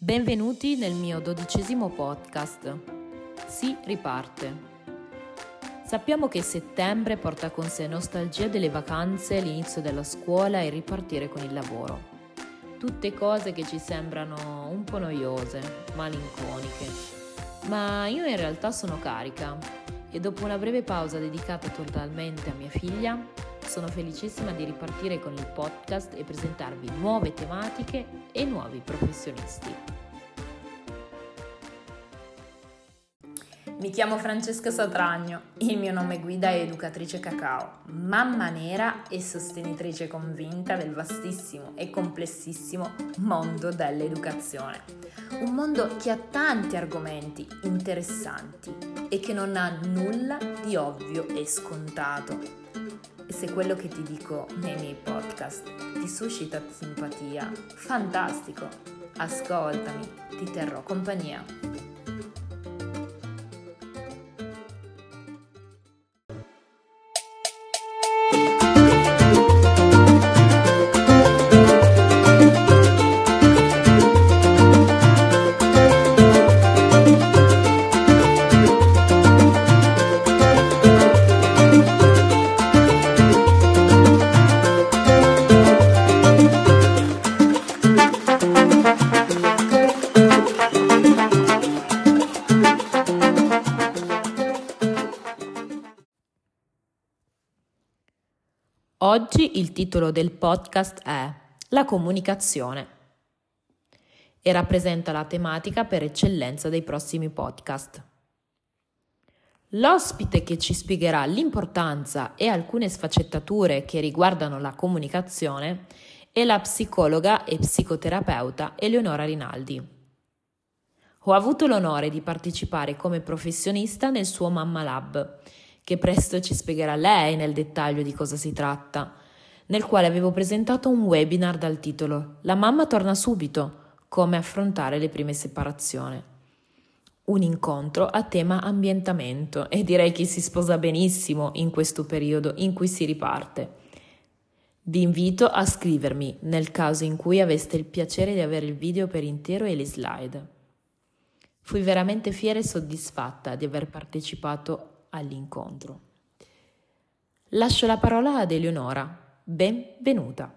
Benvenuti nel mio dodicesimo podcast. Si riparte. Sappiamo che settembre porta con sé nostalgia delle vacanze, l'inizio della scuola e ripartire con il lavoro. Tutte cose che ci sembrano un po' noiose, malinconiche. Ma io in realtà sono carica e dopo una breve pausa dedicata totalmente a mia figlia, sono felicissima di ripartire con il podcast e presentarvi nuove tematiche e nuovi professionisti. Mi chiamo Francesca Satragno, il mio nome guida è educatrice cacao, mamma nera e sostenitrice convinta del vastissimo e complessissimo mondo dell'educazione. Un mondo che ha tanti argomenti interessanti e che non ha nulla di ovvio e scontato. E se quello che ti dico nei miei podcast ti suscita simpatia, fantastico! Ascoltami, ti terrò compagnia. Titolo del podcast è La comunicazione e rappresenta la tematica per eccellenza dei prossimi podcast. L'ospite che ci spiegherà l'importanza e alcune sfaccettature che riguardano la comunicazione è la psicologa e psicoterapeuta Eleonora Rinaldi. Ho avuto l'onore di partecipare come professionista nel suo Mamma Lab che presto ci spiegherà lei nel dettaglio di cosa si tratta, nel quale avevo presentato un webinar dal titolo La mamma torna subito, come affrontare le prime separazioni. Un incontro a tema ambientamento e direi che si sposa benissimo in questo periodo in cui si riparte. Vi invito a scrivermi nel caso in cui aveste il piacere di avere il video per intero e le slide. Fui veramente fiera e soddisfatta di aver partecipato all'incontro. Lascio la parola ad Eleonora. Benvenuta.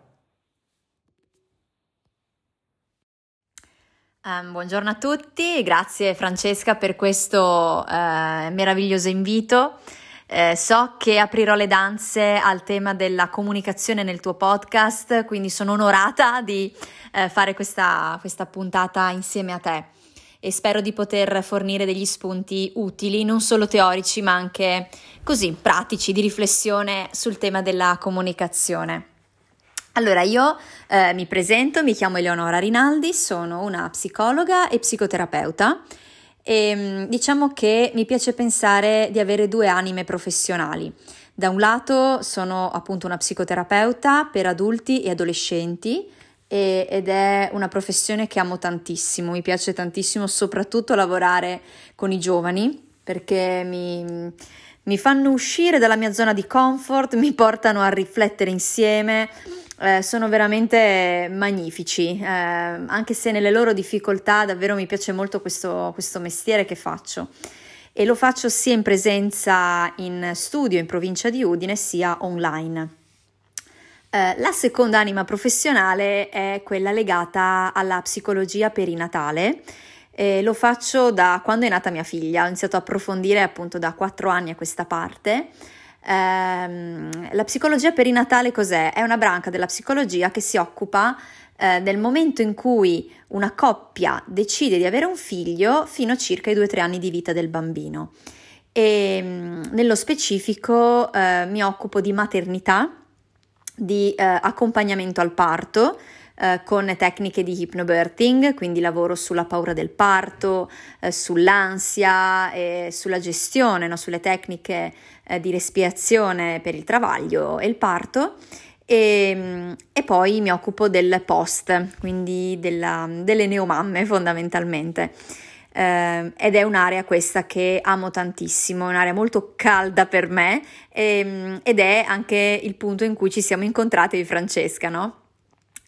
Um, buongiorno a tutti, grazie Francesca per questo uh, meraviglioso invito. Uh, so che aprirò le danze al tema della comunicazione nel tuo podcast, quindi sono onorata di uh, fare questa, questa puntata insieme a te e spero di poter fornire degli spunti utili, non solo teorici, ma anche così pratici, di riflessione sul tema della comunicazione. Allora, io eh, mi presento, mi chiamo Eleonora Rinaldi, sono una psicologa e psicoterapeuta e mm, diciamo che mi piace pensare di avere due anime professionali. Da un lato sono appunto una psicoterapeuta per adulti e adolescenti, e, ed è una professione che amo tantissimo, mi piace tantissimo soprattutto lavorare con i giovani perché mi, mi fanno uscire dalla mia zona di comfort, mi portano a riflettere insieme, eh, sono veramente magnifici, eh, anche se nelle loro difficoltà davvero mi piace molto questo, questo mestiere che faccio e lo faccio sia in presenza in studio in provincia di Udine sia online. Eh, la seconda anima professionale è quella legata alla psicologia perinatale. Eh, lo faccio da quando è nata mia figlia, ho iniziato a approfondire appunto da quattro anni a questa parte. Eh, la psicologia perinatale cos'è? È una branca della psicologia che si occupa eh, del momento in cui una coppia decide di avere un figlio fino a circa i due o tre anni di vita del bambino. E mm, nello specifico eh, mi occupo di maternità di eh, accompagnamento al parto eh, con tecniche di hypnobirthing, quindi lavoro sulla paura del parto, eh, sull'ansia e sulla gestione, no? sulle tecniche eh, di respirazione per il travaglio e il parto. E, mm, e, poi mi occupo del post, quindi della, delle neomamme fondamentalmente eh, ed è un'area questa che amo tantissimo, un'area molto calda per me e, ehm, ed è anche il punto in cui ci siamo incontrati di Francesca, no?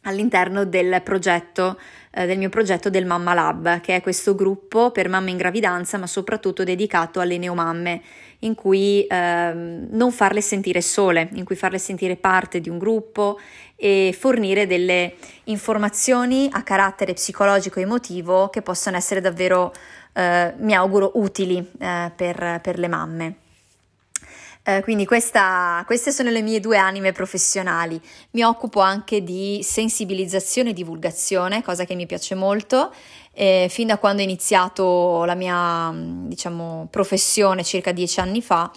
all'interno del progetto, eh, del mio progetto del Mamma Lab, che è questo gruppo per mamme in gravidanza, ma soprattutto dedicato alle neomamme, in cui eh, non farle sentire sole, in cui farle sentire parte di un gruppo e fornire delle informazioni a carattere psicologico e emotivo che possano essere davvero, eh, mi auguro, utili eh, per, per le mamme. Eh, quindi questa, queste sono le mie due anime professionali. Mi occupo anche di sensibilizzazione e divulgazione, cosa che mi piace molto. Eh, fin da quando ho iniziato la mia diciamo, professione circa dieci anni fa,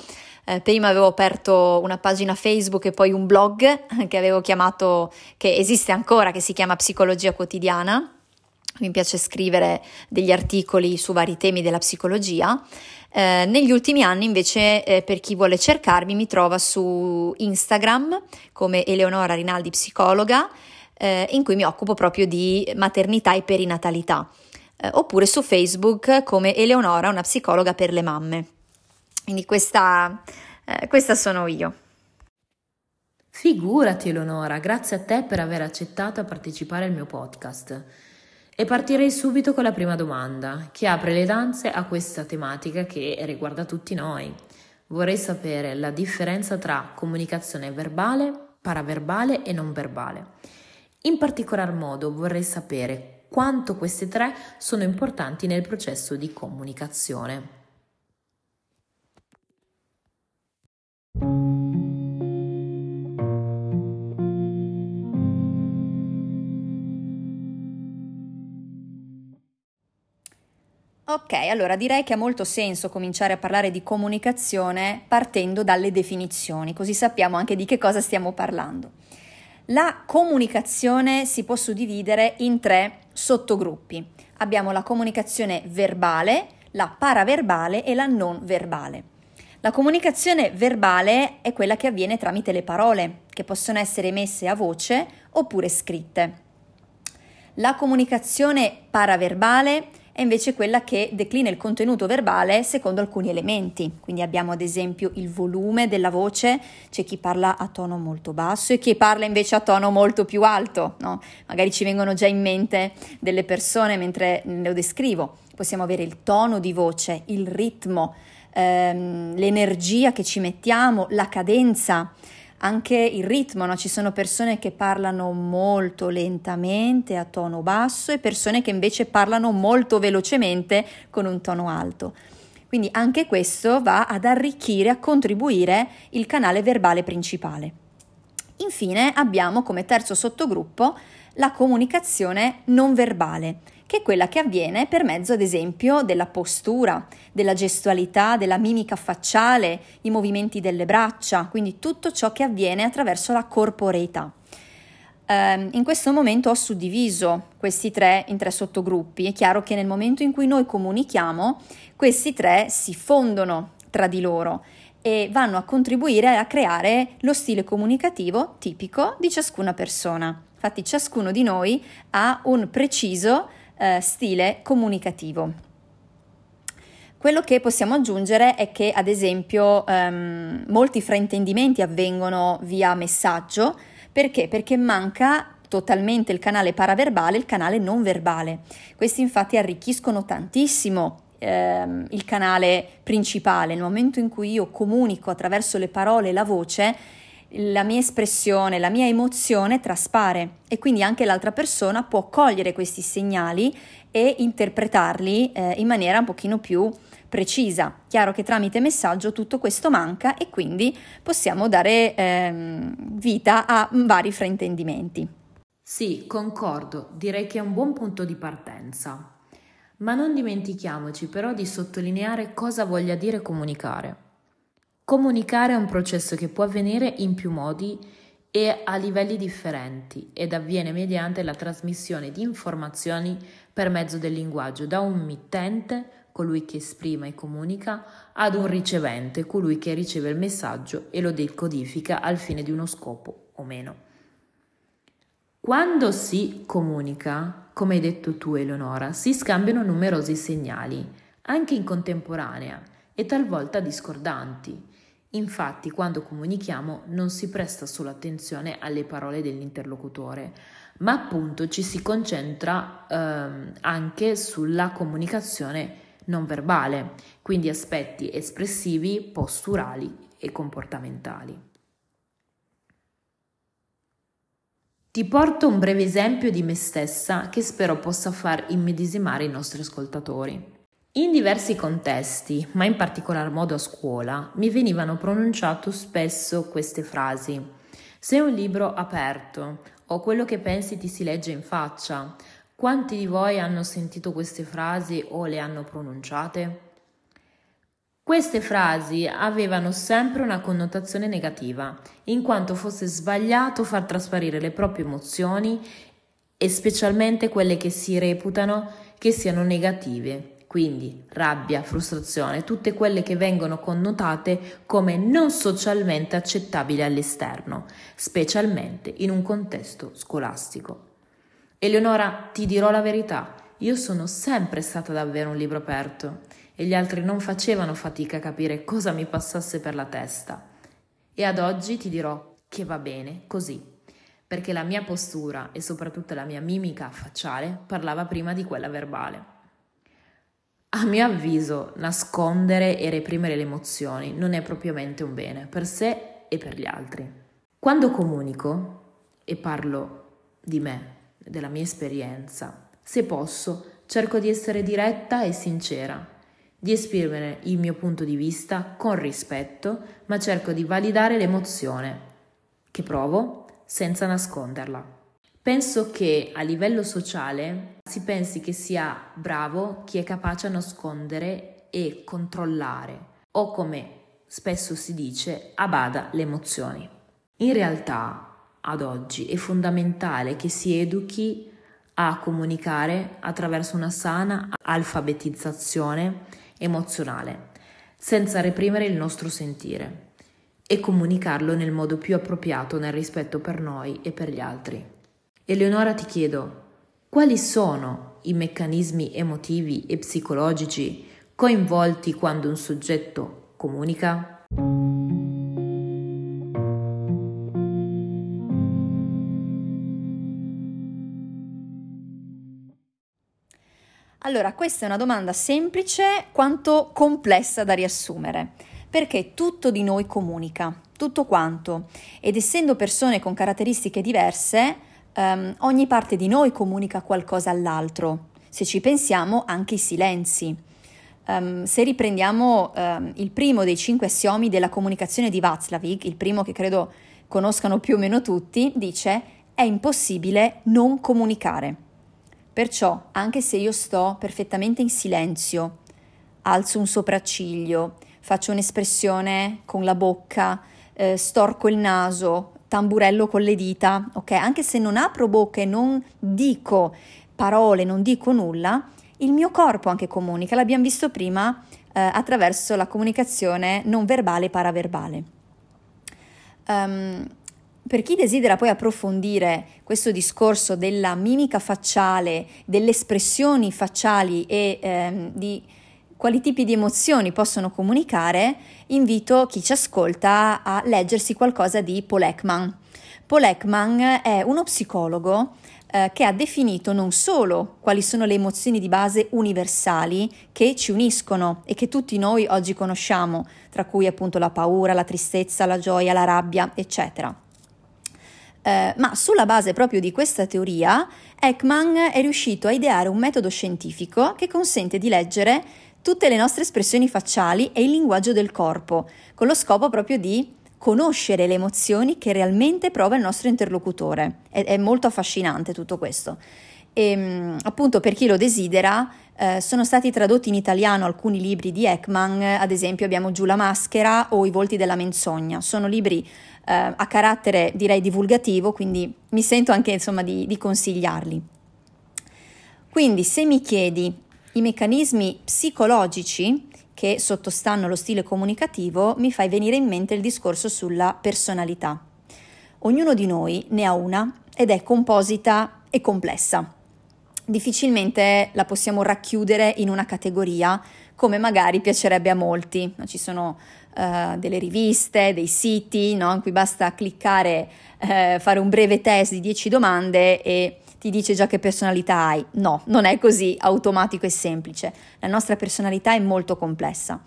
eh, prima avevo aperto una pagina Facebook e poi un blog che avevo chiamato, che esiste ancora, che si chiama Psicologia Quotidiana. Mi piace scrivere degli articoli su vari temi della psicologia. Eh, negli ultimi anni invece eh, per chi vuole cercarmi mi trova su Instagram come Eleonora Rinaldi psicologa eh, in cui mi occupo proprio di maternità e perinatalità eh, oppure su Facebook come Eleonora una psicologa per le mamme. Quindi questa, eh, questa sono io. Figurati Eleonora, grazie a te per aver accettato a partecipare al mio podcast. E partirei subito con la prima domanda, che apre le danze a questa tematica che riguarda tutti noi. Vorrei sapere la differenza tra comunicazione verbale, paraverbale e non verbale. In particolar modo vorrei sapere quanto queste tre sono importanti nel processo di comunicazione. Ok, allora direi che ha molto senso cominciare a parlare di comunicazione partendo dalle definizioni, così sappiamo anche di che cosa stiamo parlando. La comunicazione si può suddividere in tre sottogruppi. Abbiamo la comunicazione verbale, la paraverbale e la non verbale. La comunicazione verbale è quella che avviene tramite le parole, che possono essere emesse a voce oppure scritte. La comunicazione paraverbale è invece quella che declina il contenuto verbale secondo alcuni elementi. Quindi abbiamo ad esempio il volume della voce, c'è chi parla a tono molto basso e chi parla invece a tono molto più alto, no? Magari ci vengono già in mente delle persone mentre lo descrivo. Possiamo avere il tono di voce, il ritmo, ehm, l'energia che ci mettiamo, la cadenza anche il ritmo, no? ci sono persone che parlano molto lentamente a tono basso e persone che invece parlano molto velocemente con un tono alto. Quindi anche questo va ad arricchire, a contribuire il canale verbale principale. Infine abbiamo come terzo sottogruppo la comunicazione non verbale che è quella che avviene per mezzo, ad esempio, della postura, della gestualità, della mimica facciale, i movimenti delle braccia, quindi tutto ciò che avviene attraverso la corporeità. Um, in questo momento ho suddiviso questi tre in tre sottogruppi. È chiaro che nel momento in cui noi comunichiamo, questi tre si fondono tra di loro e vanno a contribuire a creare lo stile comunicativo tipico di ciascuna persona. Infatti ciascuno di noi ha un preciso eh, stile comunicativo. Quello che possiamo aggiungere è che, ad esempio, ehm, molti fraintendimenti avvengono via messaggio. Perché? Perché manca totalmente il canale paraverbale, il canale non verbale. Questi infatti arricchiscono tantissimo ehm, il canale principale. Nel momento in cui io comunico attraverso le parole e la voce, la mia espressione, la mia emozione traspare e quindi anche l'altra persona può cogliere questi segnali e interpretarli eh, in maniera un pochino più precisa. Chiaro che tramite messaggio tutto questo manca e quindi possiamo dare ehm, vita a vari fraintendimenti. Sì, concordo, direi che è un buon punto di partenza. Ma non dimentichiamoci però di sottolineare cosa voglia dire comunicare. Comunicare è un processo che può avvenire in più modi e a livelli differenti ed avviene mediante la trasmissione di informazioni per mezzo del linguaggio da un mittente, colui che esprime e comunica, ad un ricevente, colui che riceve il messaggio e lo decodifica al fine di uno scopo o meno. Quando si comunica, come hai detto tu Eleonora, si scambiano numerosi segnali, anche in contemporanea e talvolta discordanti Infatti, quando comunichiamo non si presta solo attenzione alle parole dell'interlocutore, ma appunto ci si concentra ehm, anche sulla comunicazione non verbale, quindi aspetti espressivi, posturali e comportamentali. Ti porto un breve esempio di me stessa che spero possa far immedesimare i nostri ascoltatori. In diversi contesti, ma in particolar modo a scuola, mi venivano pronunciate spesso queste frasi. Sei un libro aperto, o quello che pensi ti si legge in faccia. Quanti di voi hanno sentito queste frasi o le hanno pronunciate? Queste frasi avevano sempre una connotazione negativa, in quanto fosse sbagliato far trasparire le proprie emozioni e specialmente quelle che si reputano che siano negative, quindi rabbia, frustrazione, tutte quelle che vengono connotate come non socialmente accettabili all'esterno, specialmente in un contesto scolastico. Eleonora, ti dirò la verità, io sono sempre stata davvero un libro aperto e gli altri non facevano fatica a capire cosa mi passasse per la testa. E ad oggi ti dirò che va bene così, perché la mia postura e soprattutto la mia mimica facciale parlava prima di quella verbale. A mio avviso, nascondere e reprimere le emozioni non è propriamente un bene per sé e per gli altri. Quando comunico, e parlo di me, della mia esperienza, se posso, cerco di essere diretta e sincera di esprimere il mio punto di vista con rispetto, ma cerco di validare l'emozione che provo senza nasconderla. Penso che a livello sociale si pensi che sia bravo chi è capace a nascondere e controllare o come spesso si dice abada le emozioni. In realtà ad oggi è fondamentale che si educhi a comunicare attraverso una sana alfabetizzazione emozionale, senza reprimere il nostro sentire e comunicarlo nel modo più appropriato nel rispetto per noi e per gli altri. Eleonora ti chiedo, quali sono i meccanismi emotivi e psicologici coinvolti quando un soggetto comunica? Allora, questa è una domanda semplice quanto complessa da riassumere, perché tutto di noi comunica, tutto quanto, ed essendo persone con caratteristiche diverse, um, ogni parte di noi comunica qualcosa all'altro. Se ci pensiamo, anche i silenzi. Um, se riprendiamo um, il primo dei cinque assiomi della comunicazione di Václavic, il primo che credo conoscano più o meno tutti, dice è impossibile non comunicare. Perciò, anche se io sto perfettamente in silenzio, alzo un sopracciglio, faccio un'espressione con la bocca, eh, storco il naso, tamburello con le dita, ok? Anche se non apro bocca e non dico parole, non dico nulla, il mio corpo anche comunica, l'abbiamo visto prima eh, attraverso la comunicazione non verbale e paraverbale. Um, per chi desidera poi approfondire questo discorso della mimica facciale, delle espressioni facciali e ehm, di quali tipi di emozioni possono comunicare, invito chi ci ascolta a leggersi qualcosa di Paul Ekman. Paul Ekman è uno psicologo eh, che ha definito non solo quali sono le emozioni di base universali che ci uniscono e che tutti noi oggi conosciamo, tra cui appunto la paura, la tristezza, la gioia, la rabbia, eccetera eh, ma sulla base proprio di questa teoria, Ekman è riuscito a ideare un metodo scientifico che consente di leggere tutte le nostre espressioni facciali e il linguaggio del corpo, con lo scopo proprio di conoscere le emozioni che realmente prova il nostro interlocutore. È, è molto affascinante tutto questo. E, ehm, appunto, per chi lo desidera, eh, sono stati tradotti in italiano alcuni libri di Ekman, ad esempio abbiamo Giù la maschera o I volti della menzogna. Sono libri eh, a carattere direi divulgativo, quindi mi sento anche insomma di, di consigliarli. Quindi se mi chiedi i meccanismi psicologici che sottostanno allo stile comunicativo, mi fai venire in mente il discorso sulla personalità. Ognuno di noi ne ha una ed è composita e complessa. Difficilmente la possiamo racchiudere in una categoria come magari piacerebbe a molti. Ci sono uh, delle riviste, dei siti, no? in cui basta cliccare, uh, fare un breve test di 10 domande e ti dice già che personalità hai. No, non è così automatico e semplice. La nostra personalità è molto complessa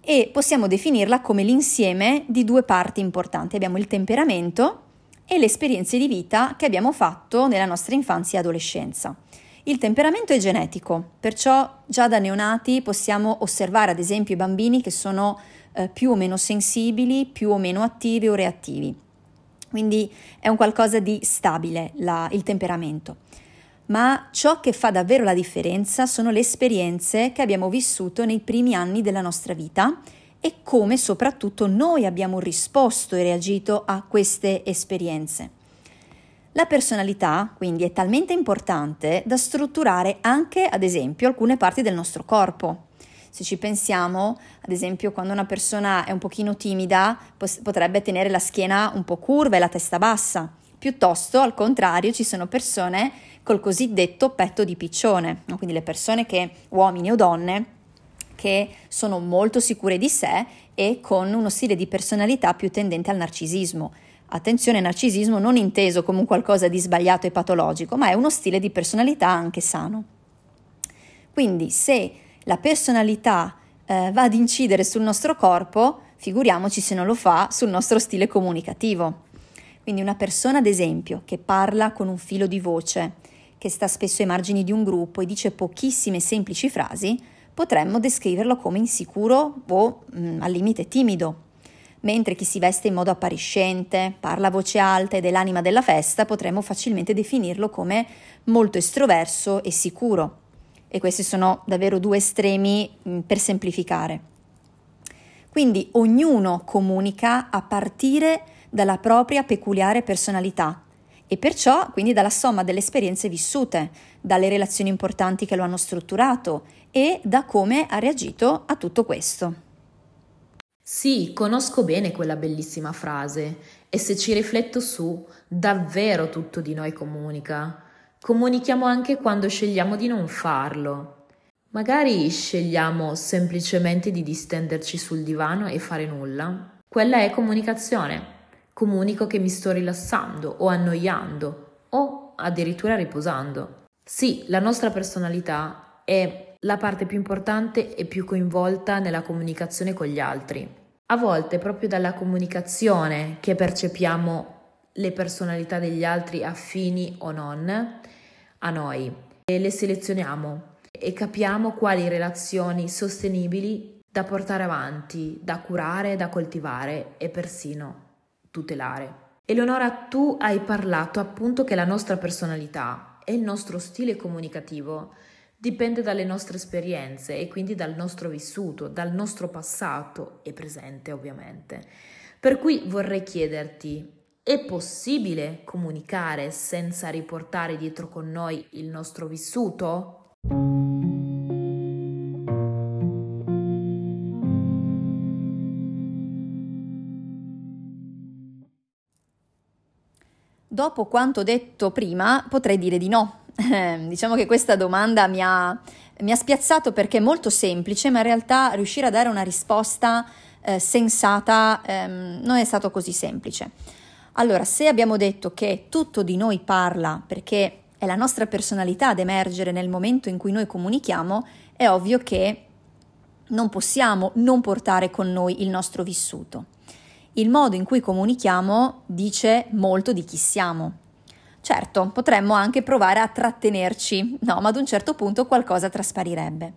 e possiamo definirla come l'insieme di due parti importanti. Abbiamo il temperamento e le esperienze di vita che abbiamo fatto nella nostra infanzia e adolescenza. Il temperamento è genetico, perciò già da neonati possiamo osservare ad esempio i bambini che sono eh, più o meno sensibili, più o meno attivi o reattivi. Quindi è un qualcosa di stabile la, il temperamento. Ma ciò che fa davvero la differenza sono le esperienze che abbiamo vissuto nei primi anni della nostra vita e come soprattutto noi abbiamo risposto e reagito a queste esperienze. La personalità quindi è talmente importante da strutturare anche, ad esempio, alcune parti del nostro corpo. Se ci pensiamo, ad esempio, quando una persona è un pochino timida, potrebbe tenere la schiena un po' curva e la testa bassa. Piuttosto, al contrario, ci sono persone col cosiddetto petto di piccione, no? quindi le persone che, uomini o donne, che sono molto sicure di sé e con uno stile di personalità più tendente al narcisismo. Attenzione, narcisismo non inteso come un qualcosa di sbagliato e patologico, ma è uno stile di personalità anche sano. Quindi se la personalità eh, va ad incidere sul nostro corpo, figuriamoci se non lo fa sul nostro stile comunicativo. Quindi una persona, ad esempio, che parla con un filo di voce, che sta spesso ai margini di un gruppo e dice pochissime semplici frasi, potremmo descriverlo come insicuro o mh, mm, al limite timido. Mentre chi si veste in modo appariscente, parla a voce alta ed è l'anima della festa, potremmo facilmente definirlo come molto estroverso e sicuro e questi sono davvero due estremi mm, per semplificare. Quindi ognuno comunica a partire dalla propria peculiare personalità e perciò quindi dalla somma delle esperienze vissute, dalle relazioni importanti che lo hanno strutturato e da come ha reagito a tutto questo. Sì, conosco bene quella bellissima frase e se ci rifletto su, davvero tutto di noi comunica. Comunichiamo anche quando scegliamo di non farlo. Magari scegliamo semplicemente di distenderci sul divano e fare nulla. Quella è comunicazione. Comunico che mi sto rilassando o annoiando o addirittura riposando. Sì, la nostra personalità è la parte più importante e più coinvolta nella comunicazione con gli altri. A volte proprio dalla comunicazione che percepiamo le personalità degli altri affini o non a noi e le selezioniamo e capiamo quali relazioni sostenibili da portare avanti, da curare, da coltivare e persino tutelare. Eleonora, tu hai parlato appunto che la nostra personalità e il nostro stile comunicativo dipende dalle nostre esperienze e quindi dal nostro vissuto, dal nostro passato e presente ovviamente. Per cui vorrei chiederti, è possibile comunicare senza riportare dietro con noi il nostro vissuto? Dopo quanto detto prima, potrei dire di no. diciamo che questa domanda mi ha, mi ha, spiazzato perché è molto semplice, ma in realtà riuscire a dare una risposta eh, sensata ehm, non è stato così semplice. Allora, se abbiamo detto che tutto di noi parla perché è la nostra personalità ad emergere nel momento in cui noi comunichiamo, è ovvio che non possiamo non portare con noi il nostro vissuto. Il modo in cui comunichiamo dice molto di chi siamo. Certo, potremmo anche provare a trattenerci, no, ma ad un certo punto qualcosa trasparirebbe.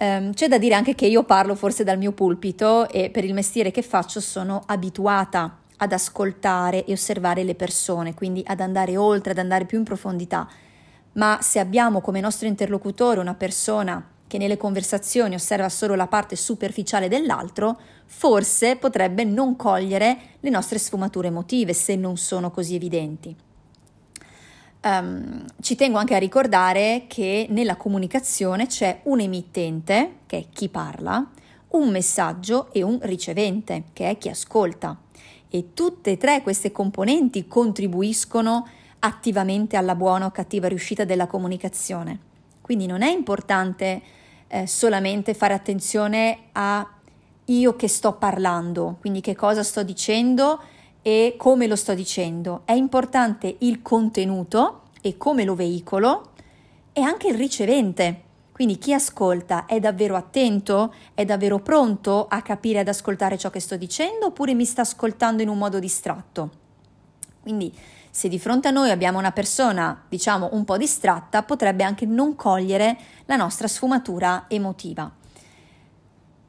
Um, c'è da dire anche che io parlo forse dal mio pulpito e per il mestiere che faccio sono abituata ad ascoltare e osservare le persone, quindi ad andare oltre, ad andare più in profondità. Ma se abbiamo come nostro interlocutore una persona che nelle conversazioni osserva solo la parte superficiale dell'altro, forse potrebbe non cogliere le nostre sfumature emotive se non sono così evidenti. Um, ci tengo anche a ricordare che nella comunicazione c'è un emittente, che è chi parla, un messaggio e un ricevente, che è chi ascolta e tutte e tre queste componenti contribuiscono attivamente alla buona o cattiva riuscita della comunicazione. Quindi non è importante eh, solamente fare attenzione a io che sto parlando, quindi che cosa sto dicendo e come lo sto dicendo. È importante il contenuto e come lo veicolo e anche il ricevente. Quindi chi ascolta è davvero attento, è davvero pronto a capire, ad ascoltare ciò che sto dicendo oppure mi sta ascoltando in un modo distratto. Quindi se di fronte a noi abbiamo una persona, diciamo, un po' distratta, potrebbe anche non cogliere la nostra sfumatura emotiva.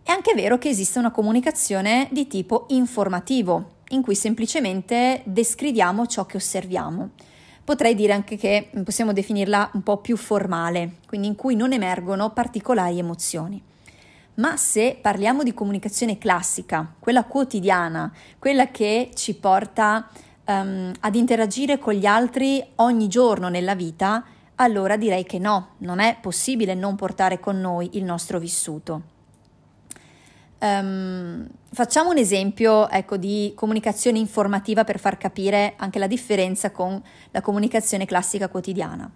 È anche vero che esiste una comunicazione di tipo informativo, in cui semplicemente descriviamo ciò che osserviamo. Potrei dire anche che possiamo definirla un po' più formale, quindi in cui non emergono particolari emozioni. Ma se parliamo di comunicazione classica, quella quotidiana, quella che ci porta um, ad interagire con gli altri ogni giorno nella vita, allora direi che no, non è possibile non portare con noi il nostro vissuto. Um, facciamo un esempio ecco, di comunicazione informativa per far capire anche la differenza con la comunicazione classica quotidiana.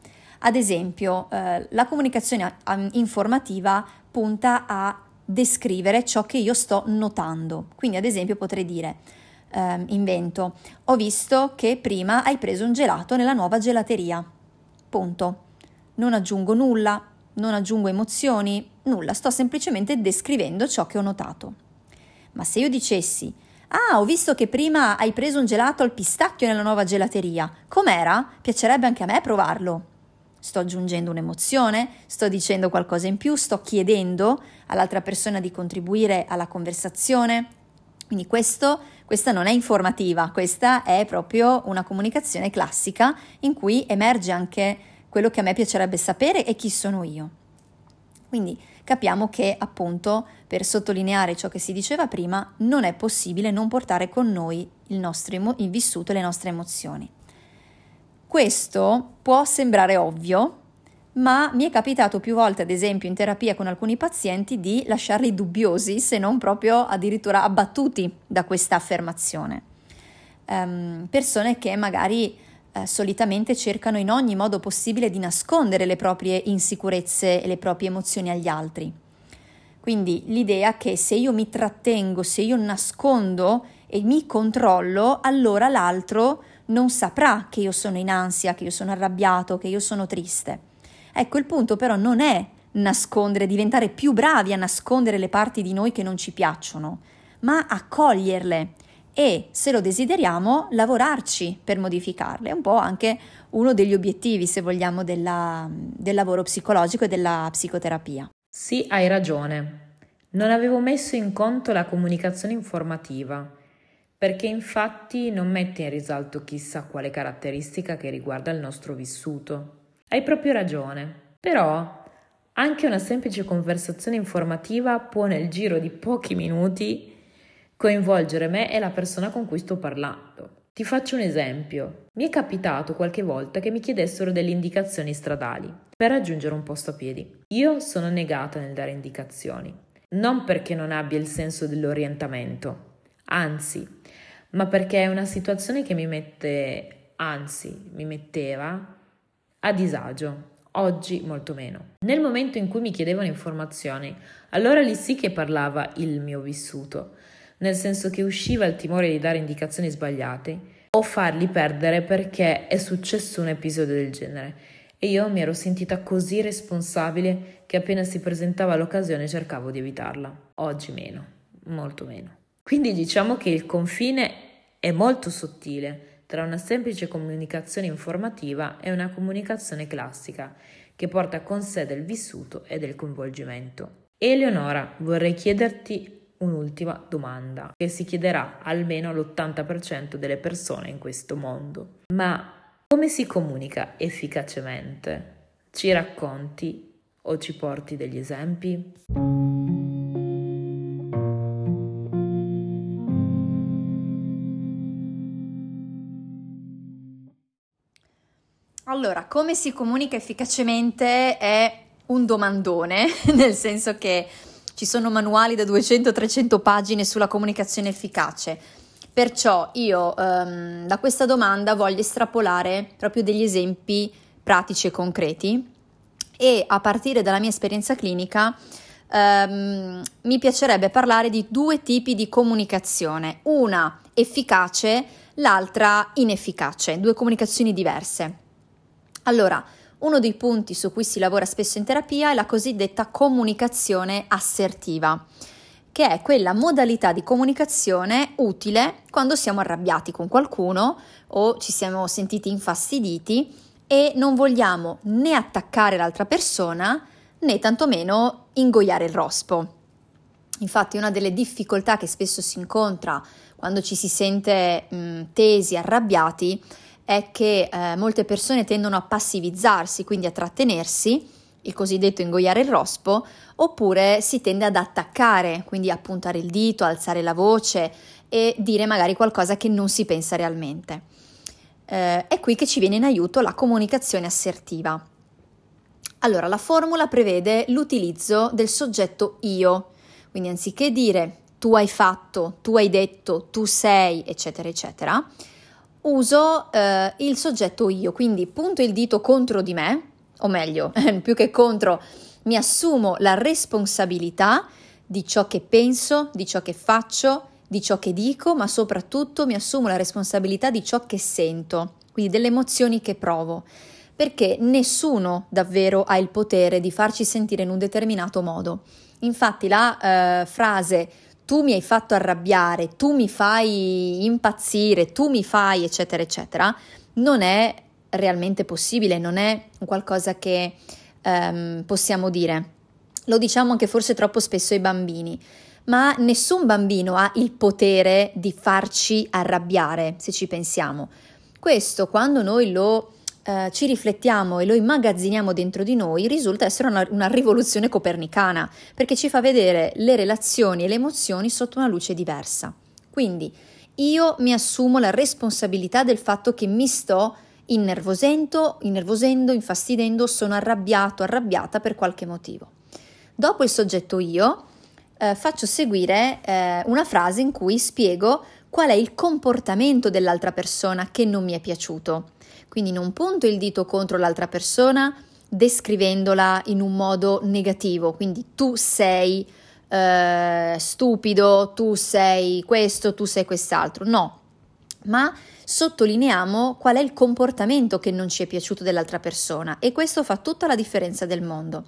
Ad esempio, eh, la comunicazione informativa punta a descrivere ciò che io sto notando. Quindi, ad esempio, potrei dire, eh, invento, ho visto che prima hai preso un gelato nella nuova gelateria. Punto. Non aggiungo nulla, non aggiungo emozioni, nulla, sto semplicemente descrivendo ciò che ho notato. Ma se io dicessi, ah, ho visto che prima hai preso un gelato al pistacchio nella nuova gelateria, com'era? Piacerebbe anche a me provarlo. Sto aggiungendo un'emozione, sto dicendo qualcosa in più, sto chiedendo all'altra persona di contribuire alla conversazione. Quindi questo, questa non è informativa, questa è proprio una comunicazione classica in cui emerge anche quello che a me piacerebbe sapere e chi sono io. Quindi capiamo che appunto per sottolineare ciò che si diceva prima non è possibile non portare con noi il nostro emo- il vissuto e le nostre emozioni. Questo può sembrare ovvio, ma mi è capitato più volte, ad esempio in terapia con alcuni pazienti, di lasciarli dubbiosi, se non proprio addirittura abbattuti da questa affermazione. Um, persone che magari eh, solitamente cercano in ogni modo possibile di nascondere le proprie insicurezze e le proprie emozioni agli altri. Quindi l'idea che se io mi trattengo, se io nascondo e mi controllo, allora l'altro non saprà che io sono in ansia, che io sono arrabbiato, che io sono triste. Ecco, il punto però non è nascondere, diventare più bravi a nascondere le parti di noi che non ci piacciono, ma accoglierle e, se lo desideriamo, lavorarci per modificarle. È un po' anche uno degli obiettivi, se vogliamo, della, del lavoro psicologico e della psicoterapia. Sì, hai ragione. Non avevo messo in conto la comunicazione informativa, perché infatti non mette in risalto chissà quale caratteristica che riguarda il nostro vissuto. Hai proprio ragione. Però anche una semplice conversazione informativa può nel giro di pochi minuti coinvolgere me e la persona con cui sto parlando. Ti faccio un esempio. Mi è capitato qualche volta che mi chiedessero delle indicazioni stradali per raggiungere un posto a piedi. Io sono negata nel dare indicazioni, non perché non abbia il senso dell'orientamento, anzi, ma perché è una situazione che mi mette, anzi, mi metteva a disagio. Oggi molto meno. Nel momento in cui mi chiedevano informazioni, allora lì sì che parlava il mio vissuto, nel senso che usciva il timore di dare indicazioni sbagliate o farli perdere perché è successo un episodio del genere e io mi ero sentita così responsabile che appena si presentava l'occasione cercavo di evitarla. Oggi meno, molto meno. Quindi diciamo che il confine è molto sottile tra una semplice comunicazione informativa e una comunicazione classica che porta con sé del vissuto e del coinvolgimento. Eleonora, vorrei chiederti un'ultima domanda che si chiederà almeno all'80% delle persone in questo mondo. Ma come si comunica efficacemente? Ci racconti o ci porti degli esempi? Allora, come si comunica efficacemente è un domandone, nel senso che ci sono manuali da 200-300 pagine sulla comunicazione efficace. Perciò io um, da questa domanda voglio estrapolare proprio degli esempi pratici e concreti e a partire dalla mia esperienza clinica ehm, mi piacerebbe parlare di due tipi di comunicazione, una efficace, l'altra inefficace, due comunicazioni diverse. Allora, uno dei punti su cui si lavora spesso in terapia è la cosiddetta comunicazione assertiva, che è quella modalità di comunicazione utile quando siamo arrabbiati con qualcuno o ci siamo sentiti infastiditi e non vogliamo né attaccare l'altra persona né tantomeno ingoiare il rospo. Infatti una delle difficoltà che spesso si incontra quando ci si sente mh, tesi, arrabbiati, è che eh, molte persone tendono a passivizzarsi, quindi a trattenersi, il cosiddetto ingoiare il rospo, oppure si tende ad attaccare, quindi a puntare il dito, alzare la voce e dire magari qualcosa che non si pensa realmente. Eh, è qui che ci viene in aiuto la comunicazione assertiva. Allora, la formula prevede l'utilizzo del soggetto io, quindi anziché dire tu hai fatto, tu hai detto, tu sei, eccetera, eccetera, uso eh, il soggetto io, quindi punto il dito contro di me, o meglio, più che contro, mi assumo la responsabilità di ciò che penso, di ciò che faccio, di ciò che dico, ma soprattutto mi assumo la responsabilità di ciò che sento, quindi delle emozioni che provo, perché nessuno davvero ha il potere di farci sentire in un determinato modo. Infatti la eh, frase tu mi hai fatto arrabbiare, tu mi fai impazzire, tu mi fai eccetera eccetera, non è realmente possibile, non è qualcosa che um, possiamo dire. Lo diciamo anche forse troppo spesso ai bambini, ma nessun bambino ha il potere di farci arrabbiare, se ci pensiamo. Questo quando noi lo eh, ci riflettiamo e lo immagazziniamo dentro di noi, risulta essere una, una rivoluzione copernicana, perché ci fa vedere le relazioni e le emozioni sotto una luce diversa. Quindi io mi assumo la responsabilità del fatto che mi sto innervosendo, innervosendo, infastidendo, sono arrabbiato, arrabbiata per qualche motivo. Dopo il soggetto io eh, faccio seguire eh, una frase in cui spiego qual è il comportamento dell'altra persona che non mi è piaciuto. Quindi non punto il dito contro l'altra persona descrivendola in un modo negativo, quindi tu sei eh, stupido, tu sei questo, tu sei quest'altro, no, ma sottolineiamo qual è il comportamento che non ci è piaciuto dell'altra persona e questo fa tutta la differenza del mondo.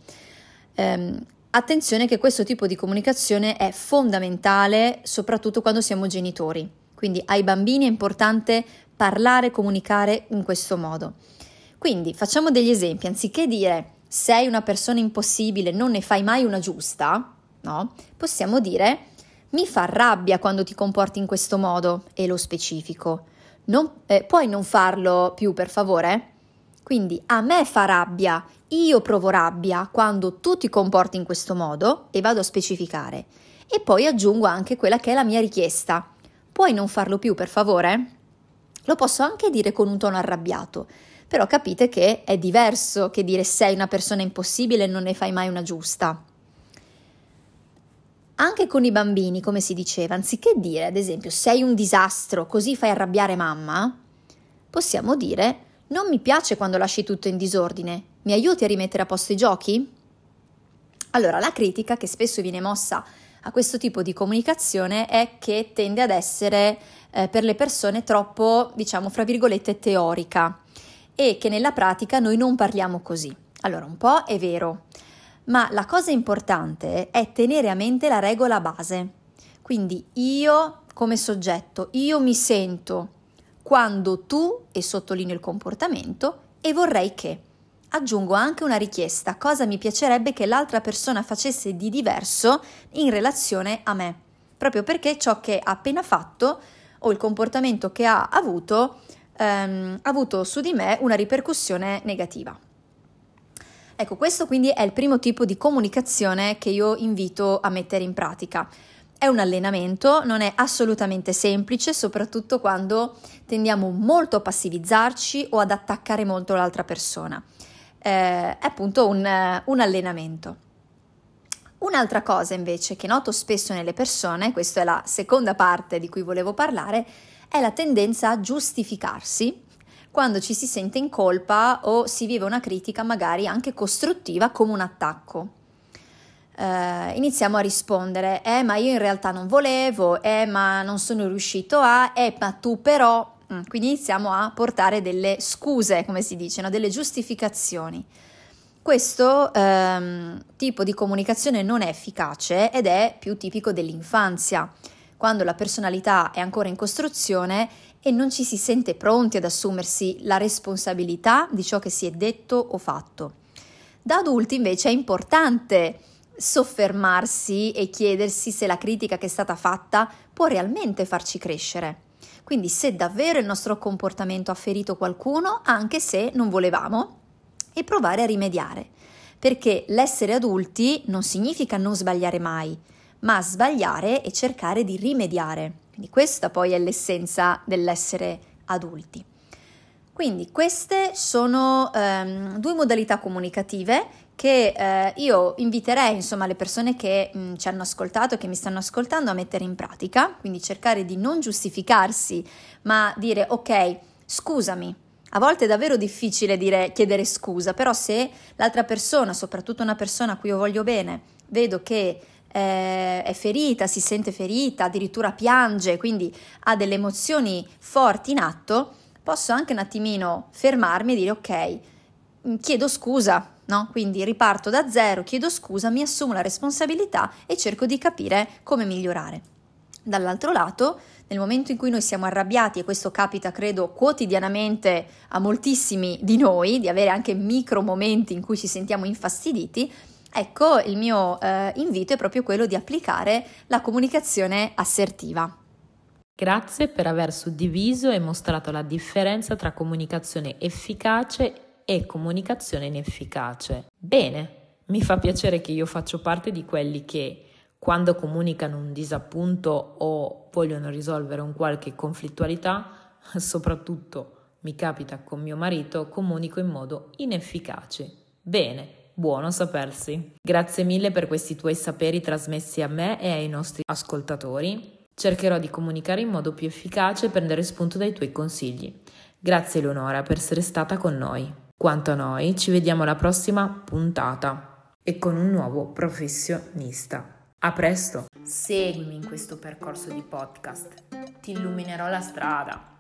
Um, attenzione che questo tipo di comunicazione è fondamentale soprattutto quando siamo genitori, quindi ai bambini è importante parlare, comunicare in questo modo. Quindi facciamo degli esempi, anziché dire sei una persona impossibile, non ne fai mai una giusta, no? Possiamo dire mi fa rabbia quando ti comporti in questo modo e lo specifico. Non, eh, puoi non farlo più, per favore? Quindi a me fa rabbia, io provo rabbia quando tu ti comporti in questo modo e vado a specificare. E poi aggiungo anche quella che è la mia richiesta. Puoi non farlo più, per favore? Lo posso anche dire con un tono arrabbiato, però capite che è diverso che dire sei una persona impossibile e non ne fai mai una giusta. Anche con i bambini, come si diceva, anziché dire ad esempio sei un disastro, così fai arrabbiare mamma, possiamo dire non mi piace quando lasci tutto in disordine, mi aiuti a rimettere a posto i giochi? Allora, la critica che spesso viene mossa a questo tipo di comunicazione è che tende ad essere eh, per le persone troppo, diciamo, fra virgolette, teorica e che nella pratica noi non parliamo così. Allora, un po' è vero, ma la cosa importante è tenere a mente la regola base. Quindi io come soggetto, io mi sento quando tu, e sottolineo il comportamento, e vorrei che. Aggiungo anche una richiesta, cosa mi piacerebbe che l'altra persona facesse di diverso in relazione a me, proprio perché ciò che ha appena fatto o il comportamento che ha avuto ehm, ha avuto su di me una ripercussione negativa. Ecco, questo quindi è il primo tipo di comunicazione che io invito a mettere in pratica. È un allenamento, non è assolutamente semplice, soprattutto quando tendiamo molto a passivizzarci o ad attaccare molto l'altra persona. Eh, è appunto un, un allenamento. Un'altra cosa invece che noto spesso nelle persone, questa è la seconda parte di cui volevo parlare, è la tendenza a giustificarsi quando ci si sente in colpa o si vive una critica magari anche costruttiva come un attacco. Eh, iniziamo a rispondere, eh ma io in realtà non volevo, eh ma non sono riuscito a, eh ma tu però, mm, quindi iniziamo a portare delle scuse, come si dice, no? delle giustificazioni. Questo ehm, tipo di comunicazione non è efficace ed è più tipico dell'infanzia, quando la personalità è ancora in costruzione e non ci si sente pronti ad assumersi la responsabilità di ciò che si è detto o fatto. Da adulti invece è importante soffermarsi e chiedersi se la critica che è stata fatta può realmente farci crescere. Quindi se davvero il nostro comportamento ha ferito qualcuno, anche se non volevamo, e provare a rimediare. Perché l'essere adulti non significa non sbagliare mai, ma sbagliare e cercare di rimediare. Quindi questa poi è l'essenza dell'essere adulti. Quindi queste sono ehm, due modalità comunicative che eh, io inviterei insomma le persone che mh, mm, ci hanno ascoltato, che mi stanno ascoltando a mettere in pratica, quindi cercare di non giustificarsi, ma dire ok, scusami. A volte è davvero difficile dire, chiedere scusa, però se l'altra persona, soprattutto una persona a cui io voglio bene, vedo che eh, è ferita, si sente ferita, addirittura piange, quindi ha delle emozioni forti in atto, posso anche un attimino fermarmi e dire ok, mm, chiedo scusa, no? Quindi riparto da zero, chiedo scusa, mi assumo la responsabilità e cerco di capire come migliorare. Dall'altro lato, nel momento in cui noi siamo arrabbiati, e questo capita credo quotidianamente a moltissimi di noi, di avere anche micro momenti in cui ci sentiamo infastiditi, ecco il mio eh, invito è proprio quello di applicare la comunicazione assertiva. Grazie per aver suddiviso e mostrato la differenza tra comunicazione efficace e comunicazione inefficace. Bene, mi fa piacere che io faccio parte di quelli che quando comunicano un disappunto o vogliono risolvere un qualche conflittualità, soprattutto mi capita con mio marito, comunico in modo inefficace. Bene, buono sapersi. Grazie mille per questi tuoi saperi trasmessi a me e ai nostri ascoltatori. Cercherò di comunicare in modo più efficace e prendere spunto dai tuoi consigli. Grazie Eleonora per essere stata con noi. Quanto a noi, ci vediamo alla prossima puntata e con un nuovo professionista. A presto! Seguimi in questo percorso di podcast, ti illuminerò la strada.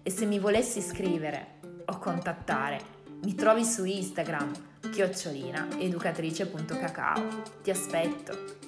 E se mi volessi scrivere o contattare, mi trovi su Instagram, chiocciolina educatrice.cacao. Ti aspetto!